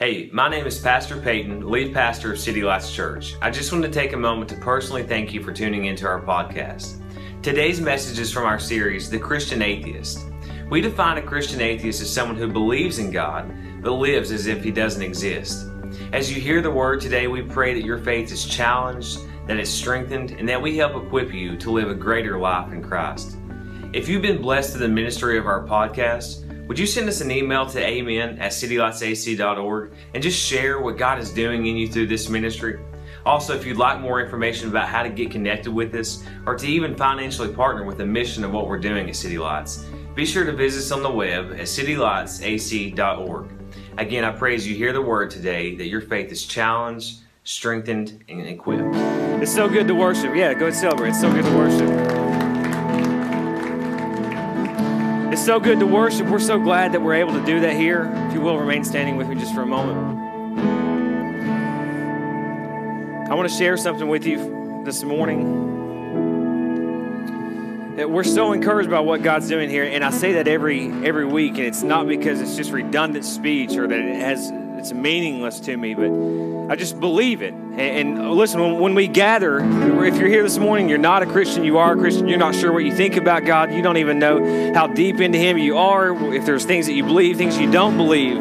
Hey, my name is Pastor Peyton, lead pastor of City Lights Church. I just want to take a moment to personally thank you for tuning into our podcast. Today's message is from our series, The Christian Atheist. We define a Christian atheist as someone who believes in God, but lives as if he doesn't exist. As you hear the word today, we pray that your faith is challenged, that it's strengthened, and that we help equip you to live a greater life in Christ. If you've been blessed through the ministry of our podcast, would you send us an email to amen at citylightsac.org and just share what God is doing in you through this ministry? Also, if you'd like more information about how to get connected with us or to even financially partner with the mission of what we're doing at City Lights, be sure to visit us on the web at citylightsac.org. Again, I pray as you hear the word today that your faith is challenged, strengthened, and equipped. It's so good to worship. Yeah, go ahead, celebrate. It's so good to worship. It's so good to worship. We're so glad that we're able to do that here. If you will, remain standing with me just for a moment. I want to share something with you this morning. That we're so encouraged by what God's doing here, and I say that every every week, and it's not because it's just redundant speech or that it has it's meaningless to me, but I just believe it. And, and listen, when, when, we gather, if you're here this morning, you're not a Christian, you are a Christian, you're not sure what you think about God, you don't even know how deep into Him you are, if there's things that you believe, things you don't believe.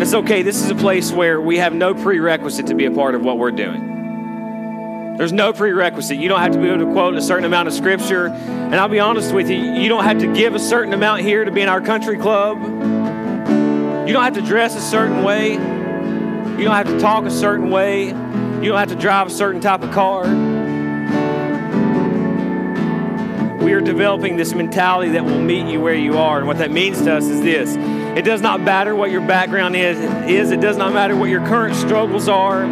It's okay. This is a place where we have no prerequisite to be a part of what we're doing. There's no prerequisite. You don't have to be able to quote a certain amount of scripture. And I'll be honest with you, you don't have to give a certain amount here to be in our country club. You don't have to dress a certain way. You don't have to talk a certain way. You don't have to drive a certain type of car. We are developing this mentality that will meet you where you are. And what that means to us is this it does not matter what your background is, is. it does not matter what your current struggles are.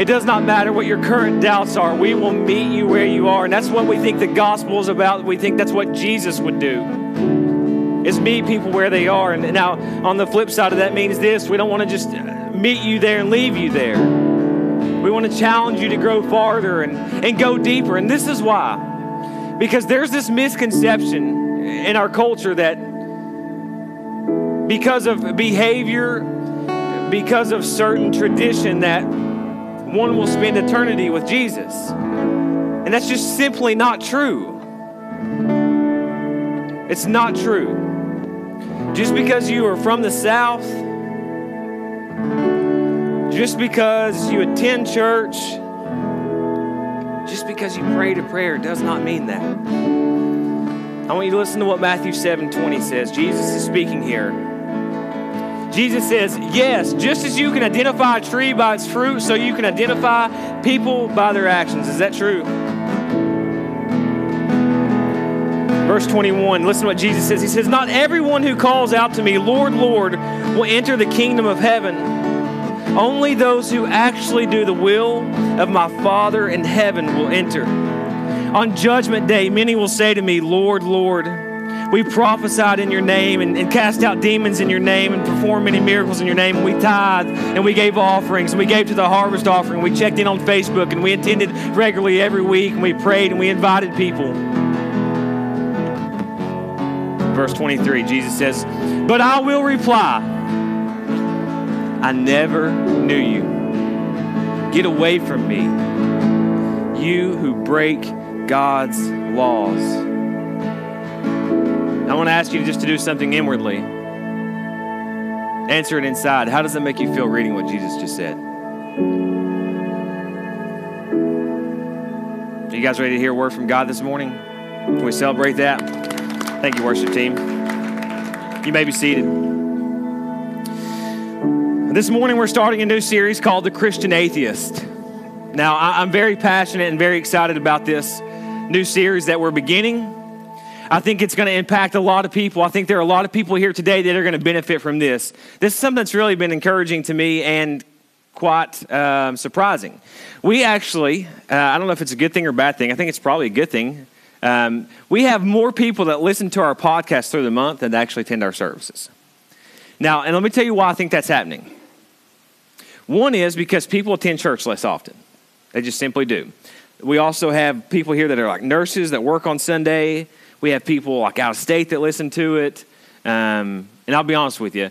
It does not matter what your current doubts are. We will meet you where you are. And that's what we think the gospel is about. We think that's what Jesus would do is meet people where they are. And now, on the flip side of that means this we don't want to just meet you there and leave you there. We want to challenge you to grow farther and, and go deeper. And this is why. Because there's this misconception in our culture that because of behavior, because of certain tradition, that one will spend eternity with Jesus. And that's just simply not true. It's not true. Just because you are from the South, just because you attend church, just because you pray to prayer does not mean that. I want you to listen to what Matthew 7 20 says. Jesus is speaking here. Jesus says, Yes, just as you can identify a tree by its fruit, so you can identify people by their actions. Is that true? Verse 21, listen to what Jesus says. He says, Not everyone who calls out to me, Lord, Lord, will enter the kingdom of heaven. Only those who actually do the will of my Father in heaven will enter. On judgment day, many will say to me, Lord, Lord, we prophesied in your name and, and, cast out demons in your name and performed many miracles in your name. And we tithed and we gave offerings and we gave to the harvest offering. We checked in on Facebook and we attended regularly every week and we prayed and we invited people verse 23, Jesus says, But I will reply, I never knew you. Get away from me, you who break God's laws. I want to ask you just to do something inwardly. Answer it inside. How does it make you feel reading what Jesus just said? Are you guys ready to hear a word from God this morning? Can we celebrate that? Thank you, worship team. You may be seated. This morning, we're starting a new series called The Christian Atheist. Now, I'm very passionate and very excited about this new series that we're beginning. I think it's going to impact a lot of people. I think there are a lot of people here today that are going to benefit from this. This is something that's really been encouraging to me and quite um, surprising. We actually, uh, I don't know if it's a good thing or a bad thing, I think it's probably a good thing. Um, we have more people that listen to our podcast through the month than actually attend our services. Now, and let me tell you why I think that's happening. One is because people attend church less often, they just simply do. We also have people here that are like nurses that work on Sunday. We have people like out of state that listen to it. Um, and I'll be honest with you,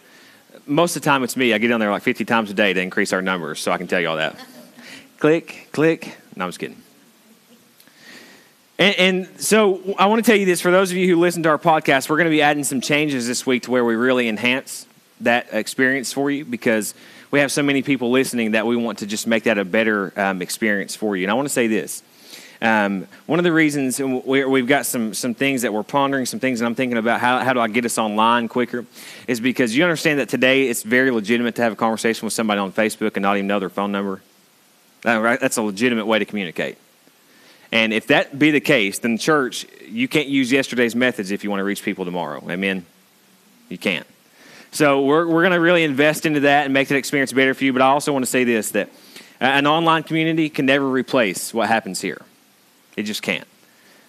most of the time it's me. I get on there like 50 times a day to increase our numbers, so I can tell you all that. click, click. No, I'm just kidding. And, and, so I want to tell you this for those of you who listen to our podcast, we're going to be adding some changes this week to where we really enhance that experience for you because we have so many people listening that we want to just make that a better um, experience for you. And I want to say this. Um, one of the reasons we, have got some, some things that we're pondering, some things that I'm thinking about how, how do I get us online quicker, is because you understand that today it's very legitimate to have a conversation with somebody on Facebook and not even know their phone number. That's a legitimate way to communicate. And if that be the case, then church, you can't use yesterday's methods if you want to reach people tomorrow. Amen? You can't. So we're, we're going to really invest into that and make that experience better for you. But I also want to say this that an online community can never replace what happens here. It just can't.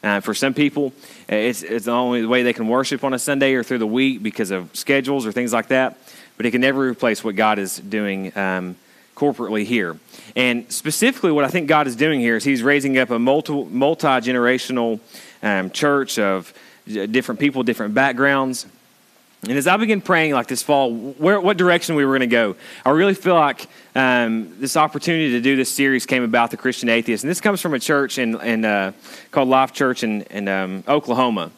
Uh, for some people, it's, it's the only way they can worship on a Sunday or through the week because of schedules or things like that. But it can never replace what God is doing um, corporately here. And specifically, what I think God is doing here is He's raising up a multi generational um, church of different people, different backgrounds. And as I begin praying like this fall, where, what direction we were going to go, I really feel like um, this opportunity to do this series came about the Christian Atheist. And this comes from a church in, in uh, called Life Church in, in um, Oklahoma.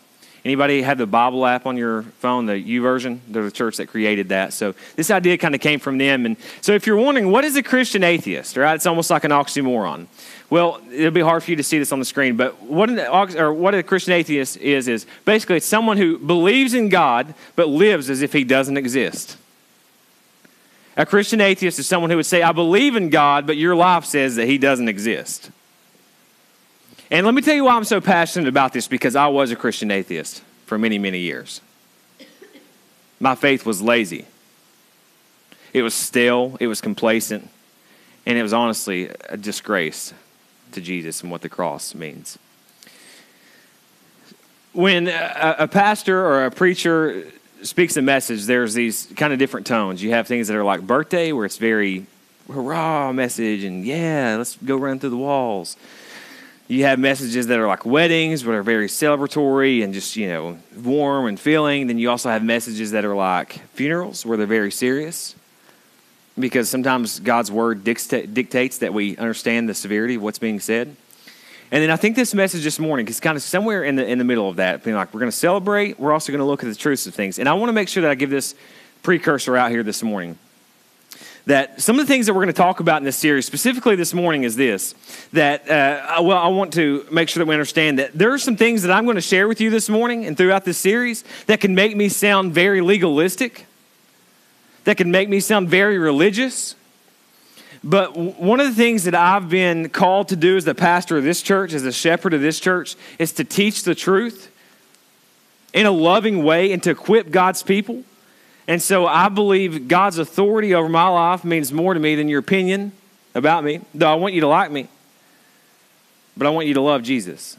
Anybody have the Bible app on your phone, the YouVersion? They're the church that created that. So this idea kind of came from them. And so if you're wondering, what is a Christian atheist? Right? It's almost like an oxymoron. Well, it'll be hard for you to see this on the screen, but what, an, or what a Christian atheist is, is basically it's someone who believes in God but lives as if he doesn't exist. A Christian atheist is someone who would say, I believe in God, but your life says that he doesn't exist. And let me tell you why I'm so passionate about this because I was a Christian atheist for many, many years. My faith was lazy, it was stale, it was complacent, and it was honestly a disgrace to Jesus and what the cross means. When a, a pastor or a preacher speaks a message, there's these kind of different tones. You have things that are like birthday, where it's very hurrah message, and yeah, let's go run through the walls. You have messages that are like weddings, but are very celebratory and just, you know, warm and feeling. Then you also have messages that are like funerals, where they're very serious. Because sometimes God's word dictates that we understand the severity of what's being said. And then I think this message this morning is kind of somewhere in the, in the middle of that. Being like, we're going to celebrate, we're also going to look at the truths of things. And I want to make sure that I give this precursor out here this morning that some of the things that we're going to talk about in this series, specifically this morning, is this that, uh, well, I want to make sure that we understand that there are some things that I'm going to share with you this morning and throughout this series that can make me sound very legalistic, that can make me sound very religious. But one of the things that I've been called to do as the pastor of this church, as a shepherd of this church, is to teach the truth in a loving way and to equip God's people. And so I believe God's authority over my life means more to me than your opinion about me, though I want you to like me. But I want you to love Jesus.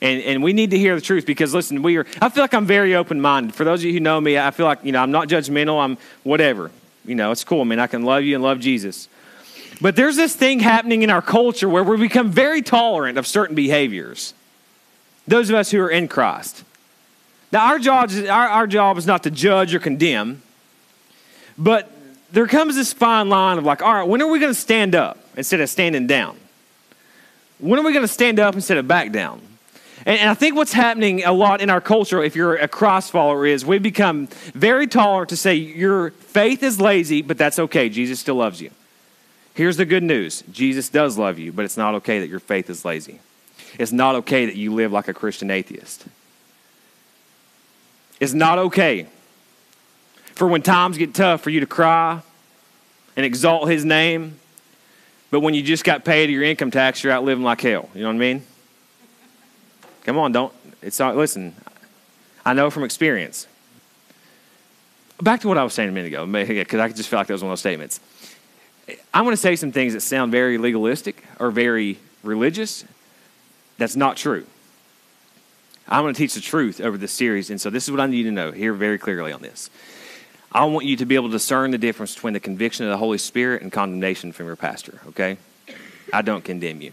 And, and we need to hear the truth because, listen, we are, I feel like I'm very open minded. For those of you who know me, I feel like, you know, I'm not judgmental. I'm whatever. You know, it's cool. I mean, I can love you and love Jesus. But there's this thing happening in our culture where we become very tolerant of certain behaviors. Those of us who are in Christ. Now, our job, is, our, our job is not to judge or condemn, but there comes this fine line of like, all right, when are we going to stand up instead of standing down? When are we going to stand up instead of back down? And, and I think what's happening a lot in our culture, if you're a cross follower, is we become very tolerant to say your faith is lazy, but that's okay. Jesus still loves you. Here's the good news Jesus does love you, but it's not okay that your faith is lazy. It's not okay that you live like a Christian atheist. It's not okay for when times get tough for you to cry and exalt his name, but when you just got paid your income tax, you're out living like hell. You know what I mean? Come on, don't. It's not, listen, I know from experience. Back to what I was saying a minute ago, because I just feel like that was one of those statements. I'm going to say some things that sound very legalistic or very religious. That's not true. I'm going to teach the truth over this series. And so this is what I need to know here very clearly on this. I want you to be able to discern the difference between the conviction of the Holy Spirit and condemnation from your pastor, okay? I don't condemn you.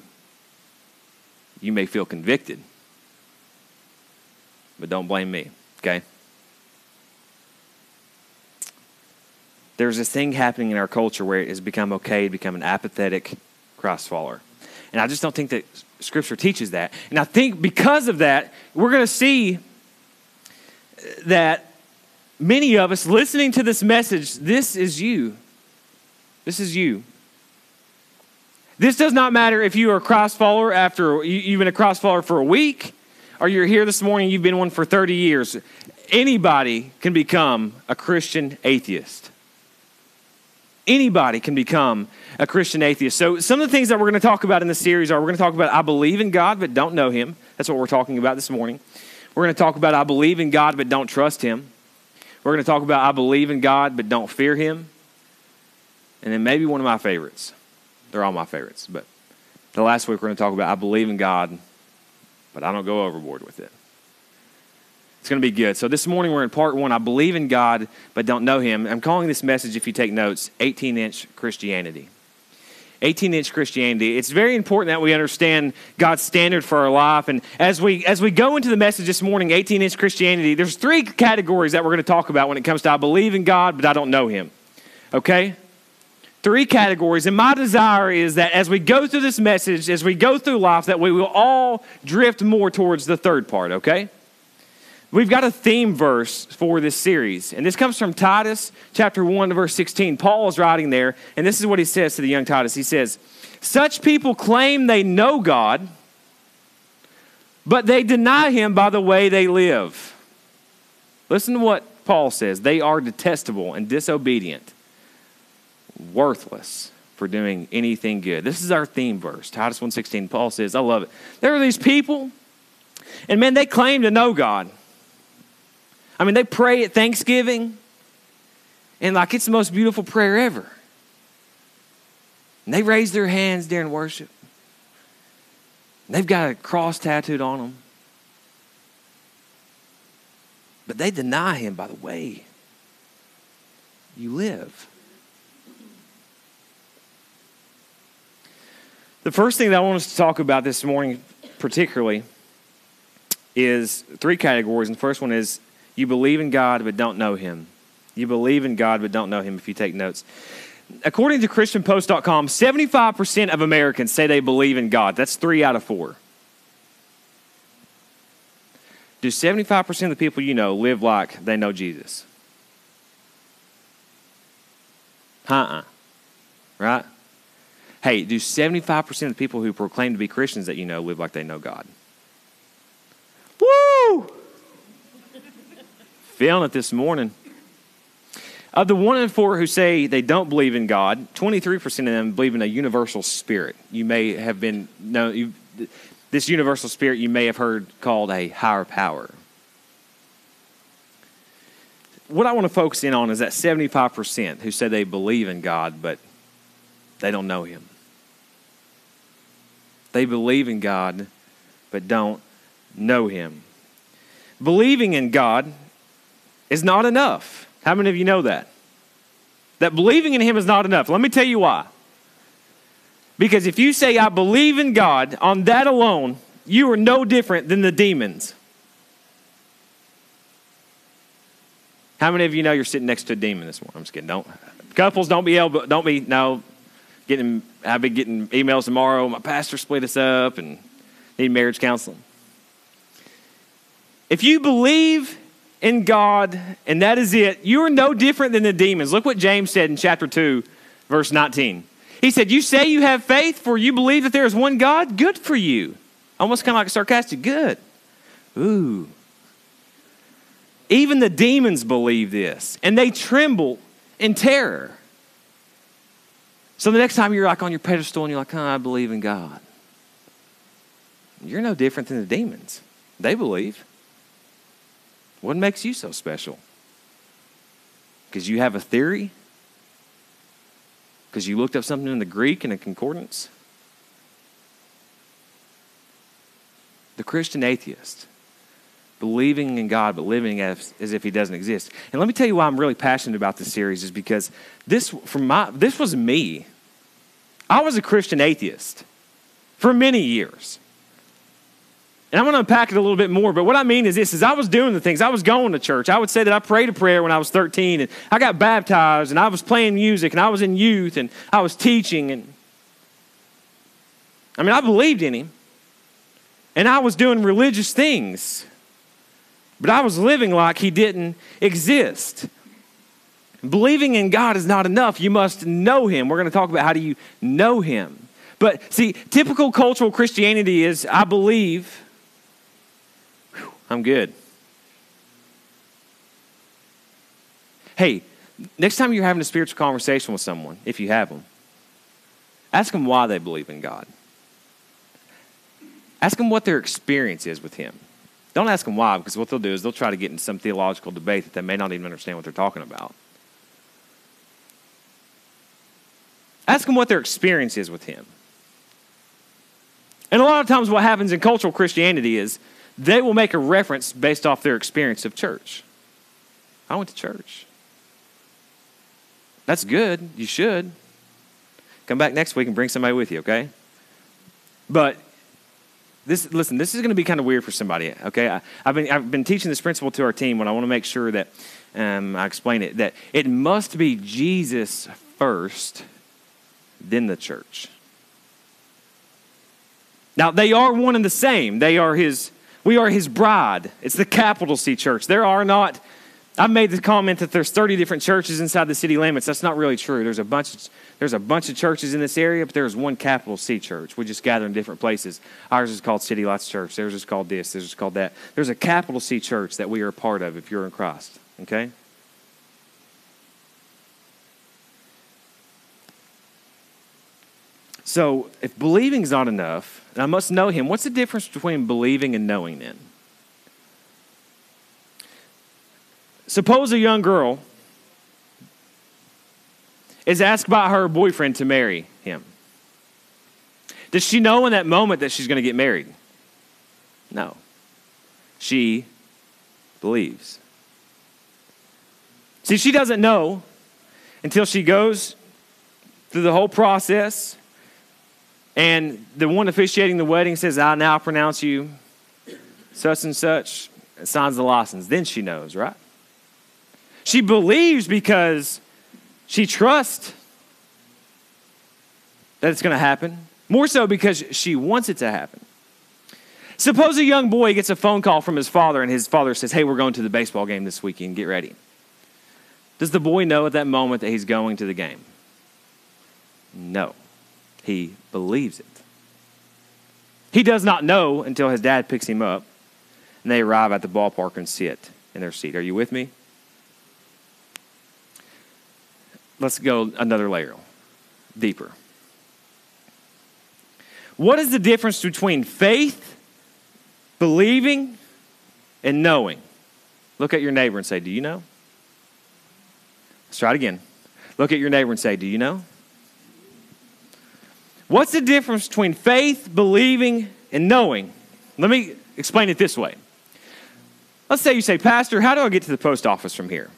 You may feel convicted, but don't blame me, okay? there's this thing happening in our culture where it has become okay to become an apathetic Christ follower. And I just don't think that Scripture teaches that. And I think because of that, we're going to see that many of us listening to this message, this is you. This is you. This does not matter if you are a Christ follower after you've been a Christ follower for a week, or you're here this morning, you've been one for 30 years. Anybody can become a Christian atheist. Anybody can become a Christian atheist. So, some of the things that we're going to talk about in this series are we're going to talk about I believe in God but don't know Him. That's what we're talking about this morning. We're going to talk about I believe in God but don't trust Him. We're going to talk about I believe in God but don't fear Him. And then maybe one of my favorites. They're all my favorites. But the last week we're going to talk about I believe in God but I don't go overboard with it. It's going to be good. So this morning we're in part one. I believe in God but don't know Him. I'm calling this message, if you take notes, 18 inch Christianity. 18 inch Christianity. It's very important that we understand God's standard for our life. And as we as we go into the message this morning, 18 inch Christianity, there's three categories that we're going to talk about when it comes to I believe in God, but I don't know him. Okay? Three categories. And my desire is that as we go through this message, as we go through life, that we will all drift more towards the third part, okay? We've got a theme verse for this series, and this comes from Titus chapter 1, verse 16. Paul is writing there, and this is what he says to the young Titus. He says, Such people claim they know God, but they deny him by the way they live. Listen to what Paul says. They are detestable and disobedient, worthless for doing anything good. This is our theme verse, Titus 1:16. Paul says, I love it. There are these people, and man, they claim to know God. I mean, they pray at Thanksgiving, and like it's the most beautiful prayer ever. And they raise their hands during worship. They've got a cross tattooed on them. But they deny him by the way you live. The first thing that I want us to talk about this morning, particularly, is three categories. And the first one is you believe in God but don't know Him. You believe in God but don't know Him if you take notes. According to ChristianPost.com, 75% of Americans say they believe in God. That's three out of four. Do 75% of the people you know live like they know Jesus? Uh uh. Right? Hey, do 75% of the people who proclaim to be Christians that you know live like they know God? Woo! Feeling it this morning. Of the one in four who say they don't believe in God, 23% of them believe in a universal spirit. You may have been, no, this universal spirit you may have heard called a higher power. What I want to focus in on is that 75% who say they believe in God, but they don't know Him. They believe in God, but don't know Him. Believing in God is not enough. How many of you know that? That believing in Him is not enough. Let me tell you why. Because if you say, I believe in God, on that alone, you are no different than the demons. How many of you know you're sitting next to a demon this morning? I'm just kidding. Don't couples don't be able don't be no getting I've been getting emails tomorrow. My pastor split us up and need marriage counseling. If you believe in God, and that is it. You are no different than the demons. Look what James said in chapter 2, verse 19. He said, You say you have faith, for you believe that there is one God? Good for you. Almost kind of like sarcastic, good. Ooh. Even the demons believe this, and they tremble in terror. So the next time you're like on your pedestal and you're like, oh, I believe in God, you're no different than the demons. They believe. What makes you so special? Because you have a theory? Because you looked up something in the Greek in a concordance? The Christian atheist, believing in God but living as, as if He doesn't exist. And let me tell you why I'm really passionate about this series is because this, from my, this was me. I was a Christian atheist for many years. And I'm going to unpack it a little bit more, but what I mean is this is I was doing the things. I was going to church. I would say that I prayed a prayer when I was 13 and I got baptized and I was playing music and I was in youth and I was teaching and I mean, I believed in him. And I was doing religious things. But I was living like he didn't exist. Believing in God is not enough. You must know him. We're going to talk about how do you know him. But see, typical cultural Christianity is I believe I'm good. Hey, next time you're having a spiritual conversation with someone, if you have them, ask them why they believe in God. Ask them what their experience is with Him. Don't ask them why, because what they'll do is they'll try to get into some theological debate that they may not even understand what they're talking about. Ask them what their experience is with Him. And a lot of times, what happens in cultural Christianity is they will make a reference based off their experience of church. I went to church. That's good. You should. Come back next week and bring somebody with you, okay? But this, listen, this is going to be kind of weird for somebody, okay? I, have been, I've been teaching this principle to our team when I want to make sure that um, I explain it that it must be Jesus first, then the church. Now, they are one and the same. They are his we are his bride. It's the capital C church. There are not, I've made the comment that there's 30 different churches inside the city limits. That's not really true. There's a bunch of, there's a bunch of churches in this area, but there's one capital C church. We just gather in different places. Ours is called City Lights Church. Theirs is called this. Theirs is called that. There's a capital C church that we are a part of if you're in Christ. Okay? So, if believing is not enough, and I must know him, what's the difference between believing and knowing then? Suppose a young girl is asked by her boyfriend to marry him. Does she know in that moment that she's going to get married? No. She believes. See, she doesn't know until she goes through the whole process and the one officiating the wedding says, I now pronounce you such and such, signs the license. Then she knows, right? She believes because she trusts that it's going to happen, more so because she wants it to happen. Suppose a young boy gets a phone call from his father, and his father says, Hey, we're going to the baseball game this weekend. Get ready. Does the boy know at that moment that he's going to the game? No he believes it. He does not know until his dad picks him up and they arrive at the ballpark and sit in their seat. Are you with me? Let's go another layer deeper. What is the difference between faith, believing, and knowing? Look at your neighbor and say, Do you know? Let's try it again. Look at your neighbor and say, Do you know? What's the difference between faith, believing, and knowing? Let me explain it this way. Let's say you say, Pastor, how do I get to the post office from here?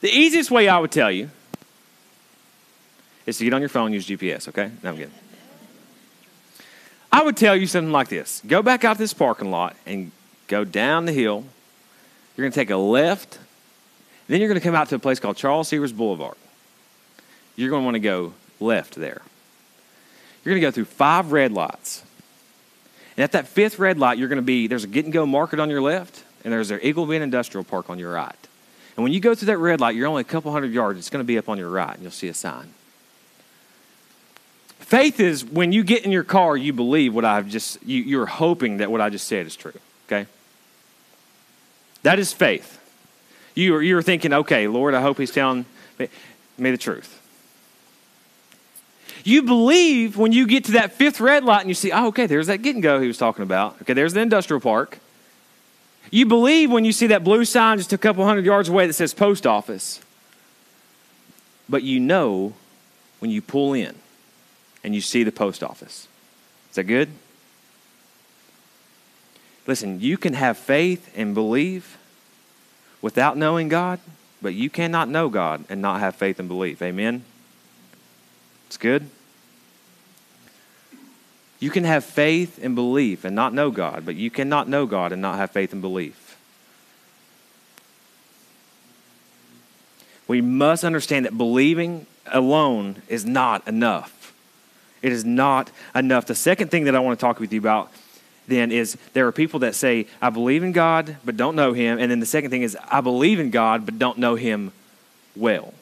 The easiest way I would tell you is to get on your phone and use GPS, okay? No, I'm good. I would tell you something like this go back out to this parking lot and go down the hill. You're going to take a left. Then you're going to come out to a place called Charles Seivers Boulevard. You're going to want to go left there. You're going to go through five red lights. And at that fifth red light, you're going to be there's a get and go market on your left, and there's an Eagle Bend Industrial Park on your right. And when you go through that red light, you're only a couple hundred yards. It's going to be up on your right, and you'll see a sign. Faith is when you get in your car, you believe what I've just, you, you're hoping that what I just said is true, okay? That is faith. You are, you're thinking, okay, Lord, I hope He's telling me, me the truth. You believe when you get to that fifth red light and you see, oh, okay, there's that get and go he was talking about. Okay, there's the industrial park. You believe when you see that blue sign just a couple hundred yards away that says post office. But you know when you pull in and you see the post office. Is that good? Listen, you can have faith and believe without knowing God, but you cannot know God and not have faith and belief. Amen? It's good? You can have faith and belief and not know God, but you cannot know God and not have faith and belief. We must understand that believing alone is not enough. It is not enough. The second thing that I want to talk with you about then is there are people that say, I believe in God, but don't know Him. And then the second thing is, I believe in God, but don't know Him well.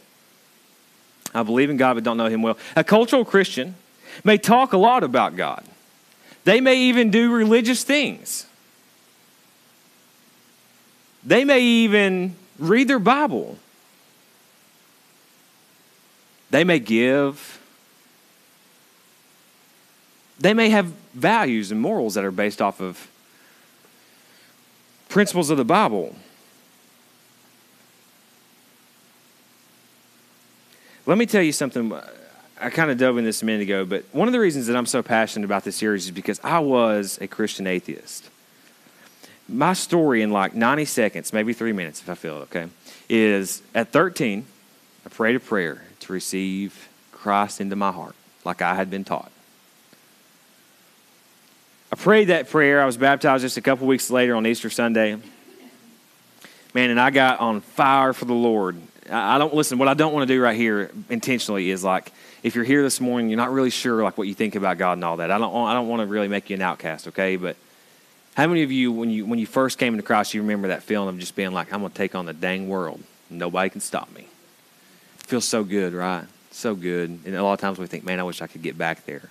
I believe in God, but don't know Him well. A cultural Christian may talk a lot about God, they may even do religious things. They may even read their Bible. They may give. They may have values and morals that are based off of principles of the Bible. Let me tell you something. I kind of dove in this a minute ago, but one of the reasons that I'm so passionate about this series is because I was a Christian atheist. My story in like 90 seconds, maybe three minutes if I feel it, okay, is at 13, I prayed a prayer to receive Christ into my heart, like I had been taught. I prayed that prayer. I was baptized just a couple weeks later on Easter Sunday. Man, and I got on fire for the Lord. I don't listen. What I don't want to do right here intentionally is like, if you're here this morning, you're not really sure like what you think about God and all that. I don't. I don't want to really make you an outcast, okay? But how many of you, when you when you first came into Christ, you remember that feeling of just being like, I'm to take on the dang world. Nobody can stop me. It feels so good, right? So good. And a lot of times we think, man, I wish I could get back there.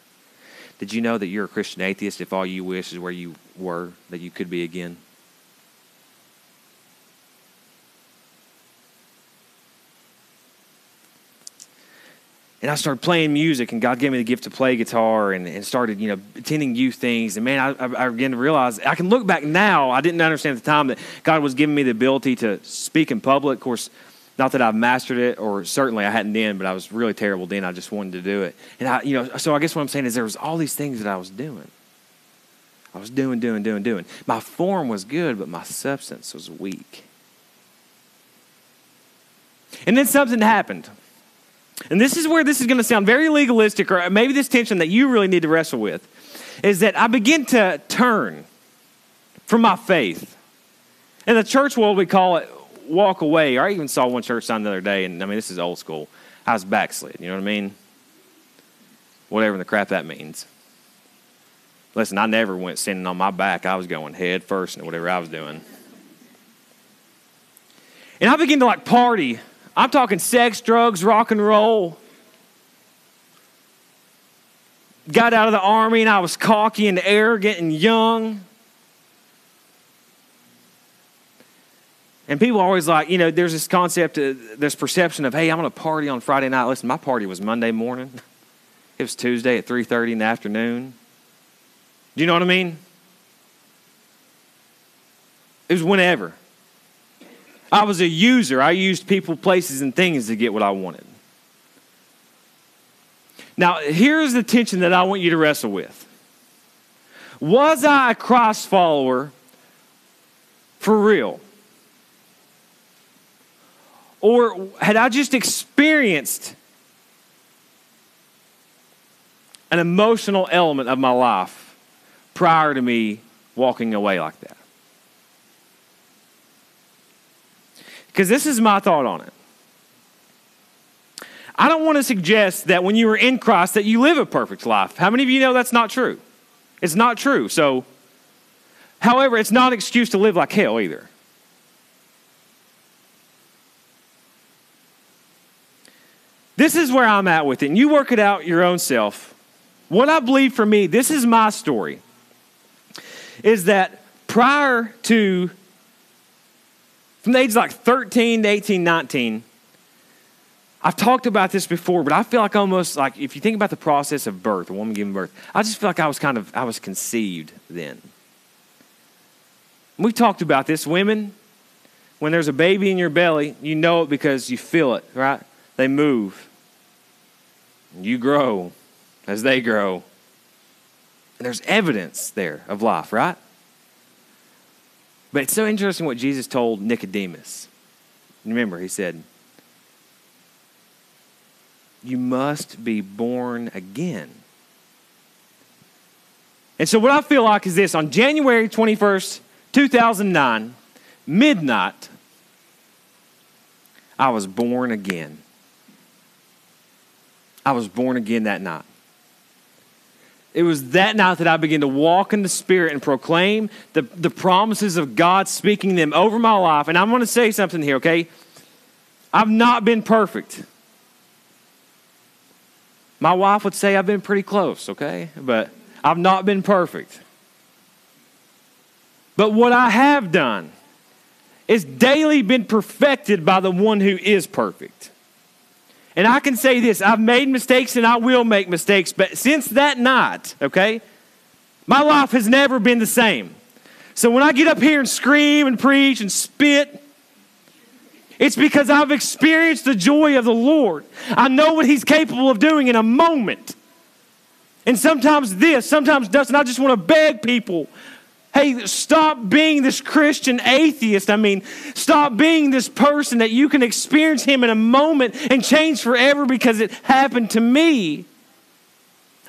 Did you know that you're a Christian atheist if all you wish is where you were, that you could be again? And I started playing music, and God gave me the gift to play guitar, and, and started, you know, attending youth things. And man, I, I, began to realize I can look back now. I didn't understand at the time that God was giving me the ability to speak in public. Of course, not that I've mastered it, or certainly I hadn't then, but I was really terrible then. I just wanted to do it, and I, you know, so I guess what I'm saying is there was all these things that I was doing. I was doing, doing, doing, doing. My form was good, but my substance was weak. And then something happened. And this is where this is going to sound very legalistic, or maybe this tension that you really need to wrestle with is that I begin to turn from my faith. In the church world, we call it walk away. I even saw one church sign the other day, and I mean, this is old school. I was backslid. You know what I mean? Whatever the crap that means. Listen, I never went sitting on my back. I was going head first into whatever I was doing. And I began to like party I'm talking sex, drugs, rock and roll. Got out of the army and I was cocky and arrogant and young. And people always like, you know, there's this concept, uh, this perception of, hey, I'm going to party on Friday night. Listen, my party was Monday morning. It was Tuesday at 3.30 in the afternoon. Do you know what I mean? It was whenever. I was a user. I used people, places, and things to get what I wanted. Now, here's the tension that I want you to wrestle with. Was I a Christ follower for real? Or had I just experienced an emotional element of my life prior to me walking away like that? Because this is my thought on it. I don't want to suggest that when you are in Christ that you live a perfect life. How many of you know that's not true? It's not true. So, however, it's not an excuse to live like hell either. This is where I'm at with it. And you work it out your own self. What I believe for me, this is my story, is that prior to from the age like 13 to 18, 19, I've talked about this before, but I feel like almost like if you think about the process of birth, a woman giving birth, I just feel like I was kind of I was conceived then. We've talked about this. Women, when there's a baby in your belly, you know it because you feel it, right? They move. You grow as they grow. And there's evidence there of life, right? But it's so interesting what Jesus told Nicodemus. Remember, he said, You must be born again. And so, what I feel like is this on January 21st, 2009, midnight, I was born again. I was born again that night. It was that night that I began to walk in the Spirit and proclaim the, the promises of God, speaking them over my life. And I'm going to say something here, okay? I've not been perfect. My wife would say I've been pretty close, okay? But I've not been perfect. But what I have done is daily been perfected by the one who is perfect. And I can say this I've made mistakes and I will make mistakes, but since that night, okay, my life has never been the same. So when I get up here and scream and preach and spit, it's because I've experienced the joy of the Lord. I know what He's capable of doing in a moment. And sometimes this, sometimes Dustin, I just want to beg people Hey, stop being this Christian atheist. I mean, stop being this person that you can experience him in a moment and change forever because it happened to me.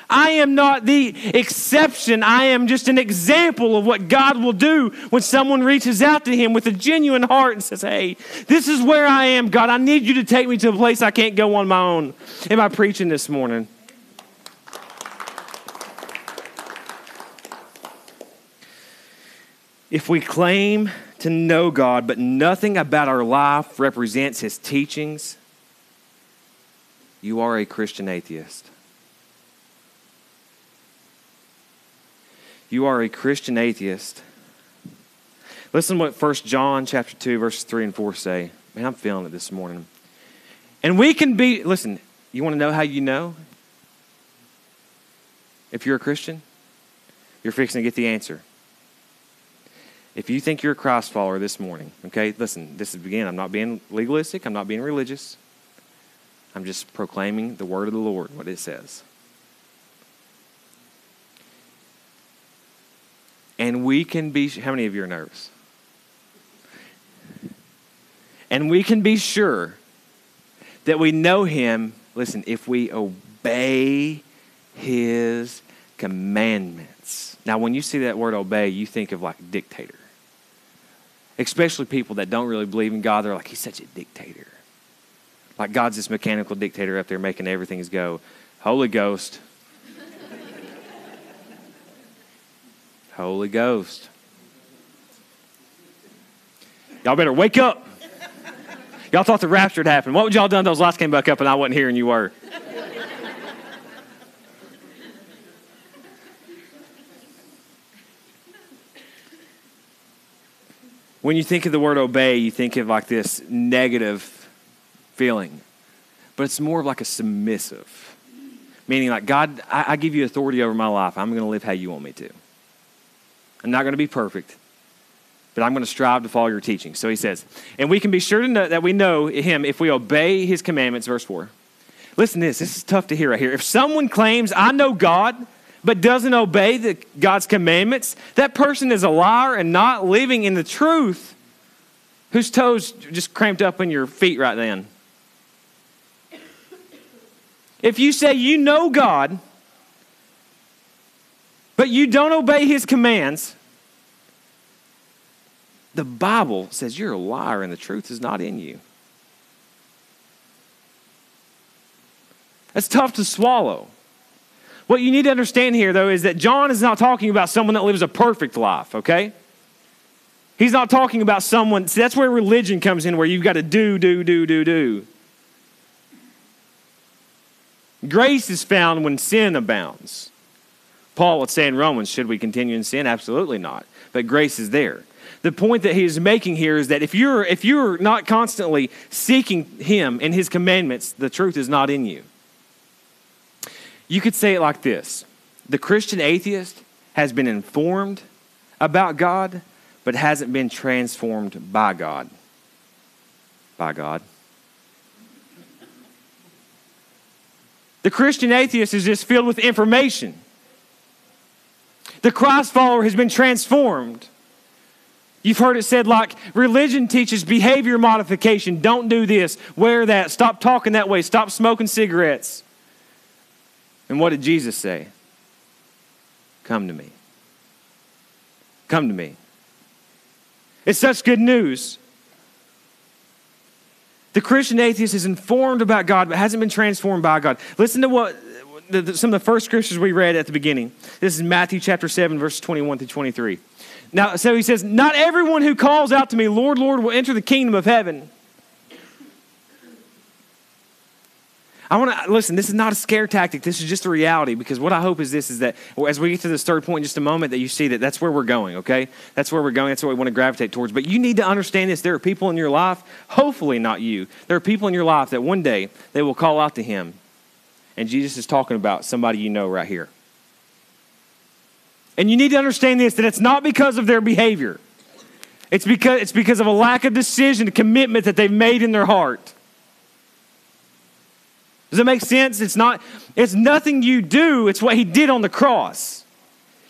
I am not the exception. I am just an example of what God will do when someone reaches out to Him with a genuine heart and says, Hey, this is where I am, God. I need you to take me to a place I can't go on my own. Am I preaching this morning? If we claim to know God, but nothing about our life represents His teachings, you are a Christian atheist. You are a Christian atheist. Listen what 1 John chapter 2, verses 3 and 4 say. Man, I'm feeling it this morning. And we can be, listen, you want to know how you know? If you're a Christian, you're fixing to get the answer. If you think you're a Christ follower this morning, okay, listen, this is again, I'm not being legalistic, I'm not being religious. I'm just proclaiming the word of the Lord, what it says. And we can be, how many of you are nervous? And we can be sure that we know Him, listen, if we obey His commandments. Now, when you see that word obey, you think of like dictator especially people that don't really believe in God, they're like, he's such a dictator. Like God's this mechanical dictator up there making everything go. Holy Ghost. Holy Ghost. Y'all better wake up. Y'all thought the rapture had happened. What would y'all done those lights came back up and I wasn't here and you were? When you think of the word obey, you think of like this negative feeling, but it's more of like a submissive, meaning like, God, I, I give you authority over my life. I'm going to live how you want me to. I'm not going to be perfect, but I'm going to strive to follow your teaching. So he says, and we can be sure to know that we know him if we obey his commandments, verse 4. Listen to this. This is tough to hear right here. If someone claims, I know God, but doesn't obey the, God's commandments, that person is a liar and not living in the truth. Whose toes just cramped up in your feet right then? If you say you know God, but you don't obey his commands, the Bible says you're a liar and the truth is not in you. That's tough to swallow. What you need to understand here, though, is that John is not talking about someone that lives a perfect life, okay? He's not talking about someone, see, that's where religion comes in, where you've got to do, do, do, do, do. Grace is found when sin abounds. Paul would say in Romans, should we continue in sin? Absolutely not. But grace is there. The point that he is making here is that if you're if you're not constantly seeking him and his commandments, the truth is not in you. You could say it like this The Christian atheist has been informed about God, but hasn't been transformed by God. By God. The Christian atheist is just filled with information. The Christ follower has been transformed. You've heard it said like religion teaches behavior modification. Don't do this, wear that, stop talking that way, stop smoking cigarettes. And what did Jesus say? Come to me. Come to me. It's such good news. The Christian atheist is informed about God, but hasn't been transformed by God. Listen to what the, the, some of the first scriptures we read at the beginning. This is Matthew chapter 7, verses 21 through 23. Now, so he says, Not everyone who calls out to me, Lord, Lord, will enter the kingdom of heaven. I want to listen. This is not a scare tactic. This is just a reality because what I hope is this: is that as we get to this third point in just a moment, that you see that that's where we're going. Okay, that's where we're going. That's what we want to gravitate towards. But you need to understand this: there are people in your life, hopefully not you. There are people in your life that one day they will call out to Him, and Jesus is talking about somebody you know right here. And you need to understand this: that it's not because of their behavior. It's because it's because of a lack of decision, commitment that they've made in their heart. Does it make sense? It's not, it's nothing you do, it's what he did on the cross.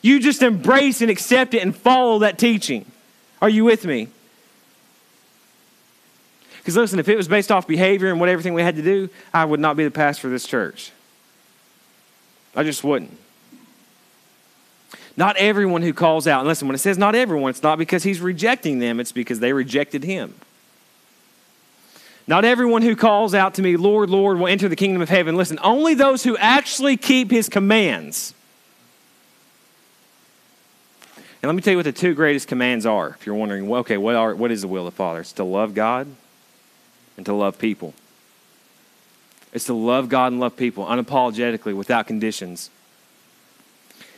You just embrace and accept it and follow that teaching. Are you with me? Because listen, if it was based off behavior and what everything we had to do, I would not be the pastor of this church. I just wouldn't. Not everyone who calls out, and listen, when it says not everyone, it's not because he's rejecting them, it's because they rejected him. Not everyone who calls out to me, Lord, Lord, will enter the kingdom of heaven. Listen, only those who actually keep his commands. And let me tell you what the two greatest commands are. If you're wondering, well, okay, what, are, what is the will of the Father? It's to love God and to love people. It's to love God and love people unapologetically, without conditions.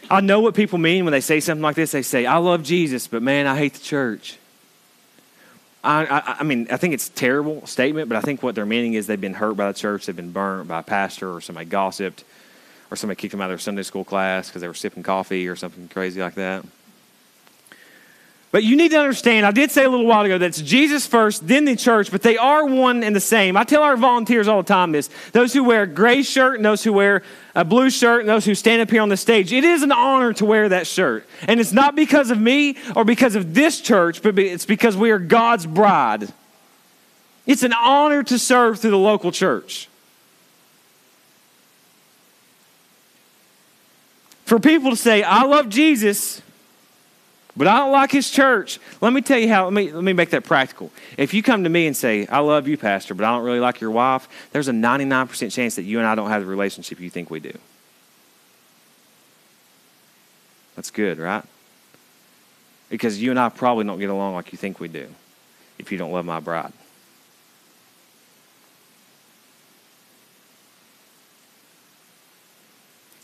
I know what people mean when they say something like this. They say, I love Jesus, but man, I hate the church. I, I, I, mean, I think it's a terrible statement, but I think what they're meaning is they've been hurt by the church, they've been burnt by a pastor, or somebody gossiped, or somebody kicked them out of their Sunday school class because they were sipping coffee or something crazy like that. But you need to understand, I did say a little while ago that it's Jesus first, then the church, but they are one and the same. I tell our volunteers all the time this those who wear a gray shirt and those who wear a blue shirt and those who stand up here on the stage, it is an honor to wear that shirt. And it's not because of me or because of this church, but it's because we are God's bride. It's an honor to serve through the local church. For people to say, I love Jesus, but I don't like his church. Let me tell you how, let me, let me make that practical. If you come to me and say, I love you, Pastor, but I don't really like your wife, there's a 99% chance that you and I don't have the relationship you think we do. That's good, right? Because you and I probably don't get along like you think we do if you don't love my bride.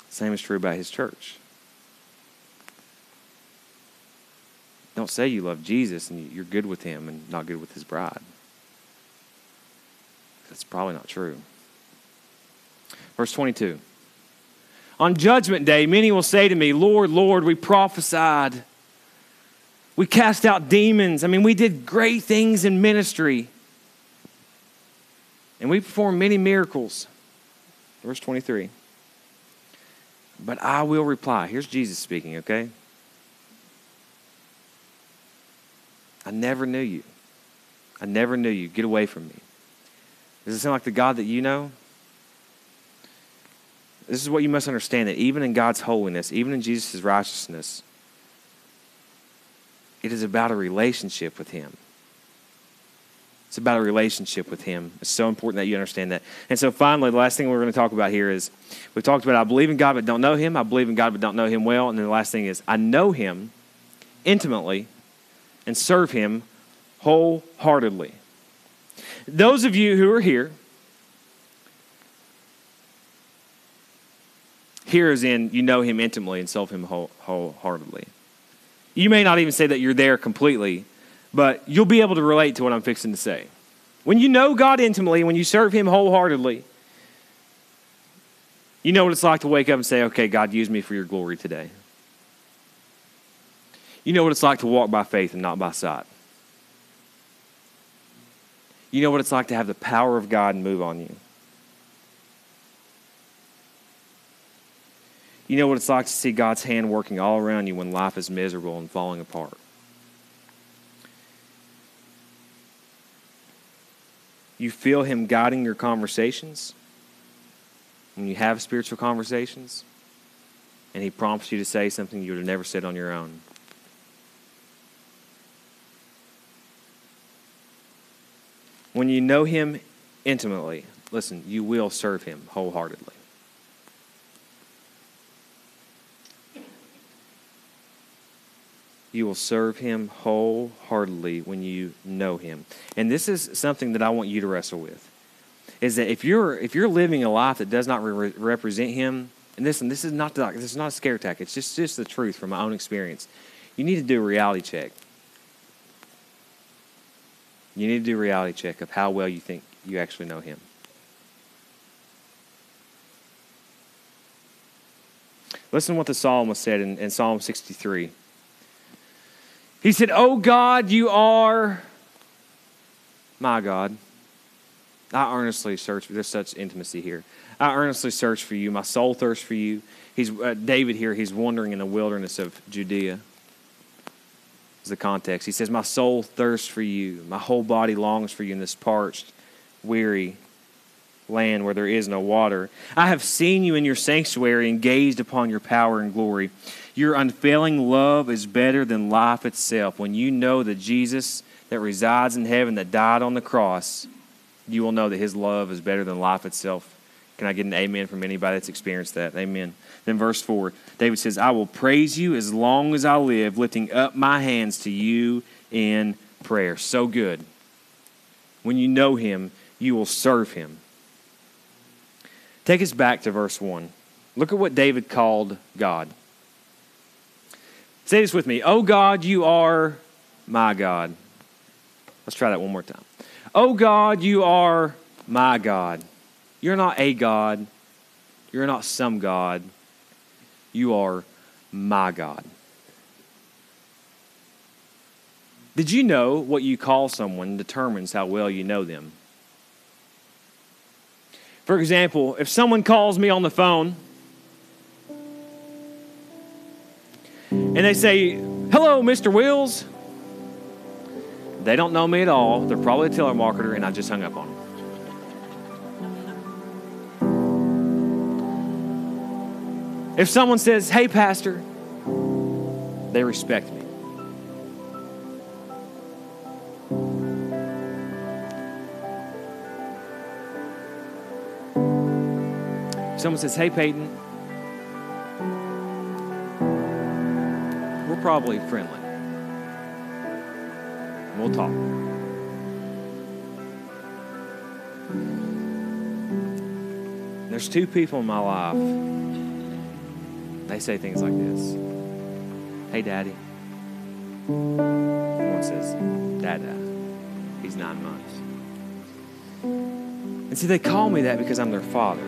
Same is true about his church. Don't say you love Jesus and you're good with him and not good with his bride. That's probably not true. Verse 22. On judgment day, many will say to me, Lord, Lord, we prophesied. We cast out demons. I mean, we did great things in ministry. And we performed many miracles. Verse 23. But I will reply. Here's Jesus speaking, okay? I never knew you. I never knew you. Get away from me. Does it sound like the God that you know? This is what you must understand that even in God's holiness, even in Jesus' righteousness, it is about a relationship with Him. It's about a relationship with Him. It's so important that you understand that. And so, finally, the last thing we're going to talk about here is we've talked about I believe in God but don't know Him. I believe in God but don't know Him well. And then the last thing is I know Him intimately and serve Him wholeheartedly. Those of you who are here, here is in you know Him intimately and serve Him whole, wholeheartedly. You may not even say that you're there completely, but you'll be able to relate to what I'm fixing to say. When you know God intimately, when you serve Him wholeheartedly, you know what it's like to wake up and say, okay, God, use me for your glory today. You know what it's like to walk by faith and not by sight. You know what it's like to have the power of God move on you. You know what it's like to see God's hand working all around you when life is miserable and falling apart. You feel Him guiding your conversations when you have spiritual conversations. and He prompts you to say something you would have never said on your own. When you know Him intimately, listen, you will serve Him wholeheartedly. You will serve Him wholeheartedly when you know Him. And this is something that I want you to wrestle with. Is that if you're if you're living a life that does not re- represent Him, and listen, this is not this is not a scare tactic. It's just just the truth from my own experience. You need to do a reality check. You need to do a reality check of how well you think you actually know Him. Listen to what the psalmist said in, in Psalm 63. He said, Oh God, you are my God. I earnestly search for, there's such intimacy here. I earnestly search for you. My soul thirsts for you. He's, uh, David here, he's wandering in the wilderness of Judea. Is the context. He says, My soul thirsts for you. My whole body longs for you in this parched, weary land where there is no water. I have seen you in your sanctuary and gazed upon your power and glory. Your unfailing love is better than life itself. When you know that Jesus that resides in heaven, that died on the cross, you will know that his love is better than life itself. Can I get an amen from anybody that's experienced that? Amen. Then, verse 4, David says, I will praise you as long as I live, lifting up my hands to you in prayer. So good. When you know him, you will serve him. Take us back to verse 1. Look at what David called God. Say this with me. Oh God, you are my God. Let's try that one more time. Oh God, you are my God. You're not a God. You're not some God. You are my God. Did you know what you call someone determines how well you know them? For example, if someone calls me on the phone and they say, Hello, Mr. Wills, they don't know me at all. They're probably a telemarketer, and I just hung up on them. If someone says, Hey, Pastor, they respect me. If someone says, Hey, Peyton, we're probably friendly. We'll talk. There's two people in my life. They say things like this Hey, Daddy. One says, Dada. He's nine months. And see, they call me that because I'm their father.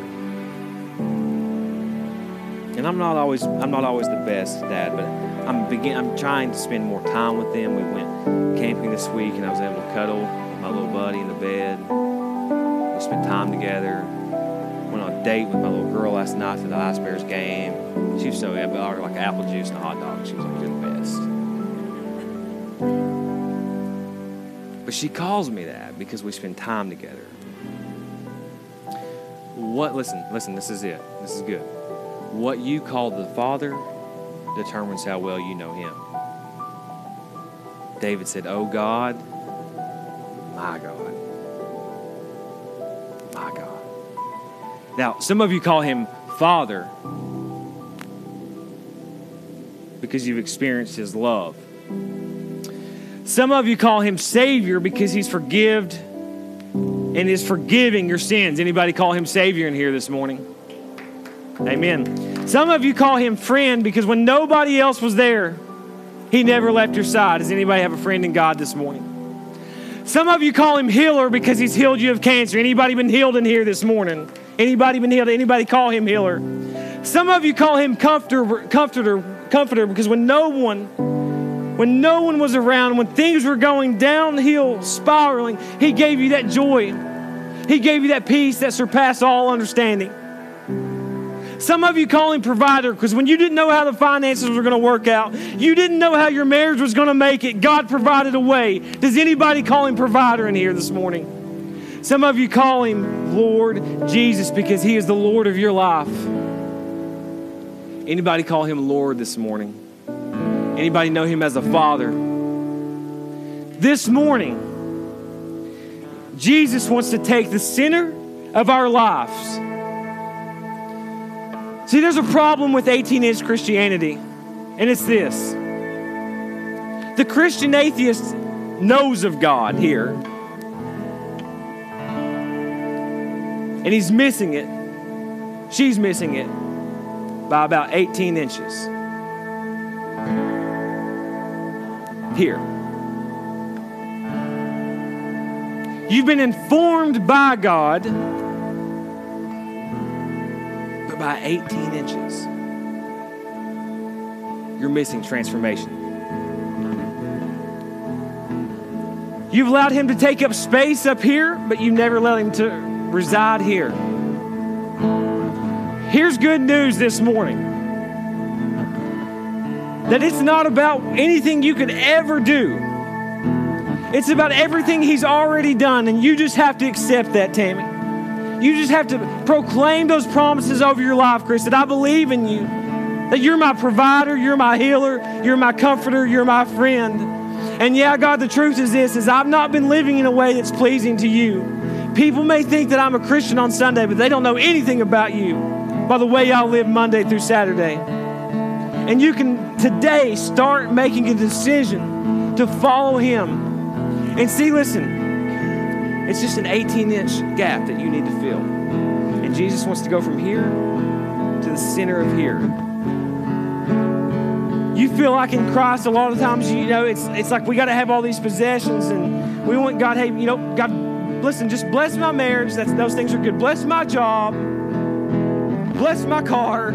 And I'm not always I'm not always the best dad, but I'm begin I'm trying to spend more time with them. We went camping this week and I was able to cuddle my little buddy in the bed. We spent time together. Went on a date with my little girl last night to the Ice Bears game. Was so bought her like apple juice and a hot dog. She was like, You're the best. But she calls me that because we spend time together. What listen, listen, this is it. This is good. What you call the Father determines how well you know Him. David said, Oh God, my God, my God. Now, some of you call Him Father because you've experienced His love. Some of you call Him Savior because He's forgived and is forgiving your sins. Anybody call Him Savior in here this morning? Amen. Some of you call him friend because when nobody else was there, he never left your side. Does anybody have a friend in God this morning? Some of you call him healer because he's healed you of cancer. Anybody been healed in here this morning? Anybody been healed? Anybody call him healer? Some of you call him comforter, comforter, comforter because when no one, when no one was around, when things were going downhill, spiraling, he gave you that joy. He gave you that peace that surpassed all understanding. Some of you call him provider because when you didn't know how the finances were going to work out, you didn't know how your marriage was going to make it, God provided a way. Does anybody call him provider in here this morning? Some of you call him Lord Jesus because he is the Lord of your life. Anybody call him Lord this morning? Anybody know him as a father? This morning, Jesus wants to take the center of our lives. See, there's a problem with 18 inch Christianity, and it's this the Christian atheist knows of God here, and he's missing it. She's missing it by about 18 inches. Here. You've been informed by God, but by 18 inches, you're missing transformation. You've allowed Him to take up space up here, but you never let Him to reside here. Here's good news this morning that it's not about anything you could ever do. It's about everything He's already done, and you just have to accept that, Tammy. You just have to proclaim those promises over your life, Chris, that I believe in you, that you're my provider, you're my healer, you're my comforter, you're my friend. And yeah, God, the truth is this is I've not been living in a way that's pleasing to you. People may think that I'm a Christian on Sunday, but they don't know anything about you by the way I live Monday through Saturday. And you can today start making a decision to follow Him and see, listen, it's just an 18 inch gap that you need to fill. And Jesus wants to go from here to the center of here. You feel like in Christ, a lot of times, you know, it's, it's like we got to have all these possessions and we want God, hey, you know, God, listen, just bless my marriage. That's, those things are good. Bless my job. Bless my car.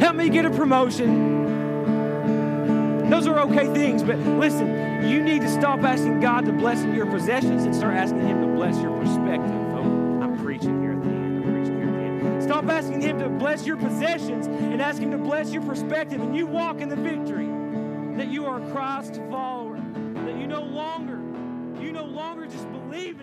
Help me get a promotion. Those are okay things, but listen, you need to stop asking God to bless your possessions and start asking Him to bless your perspective. Oh, I'm preaching here at the end. I'm preaching here at the end. Stop asking Him to bless your possessions and ask Him to bless your perspective, and you walk in the victory that you are a Christ follower, that you no longer, you no longer just believe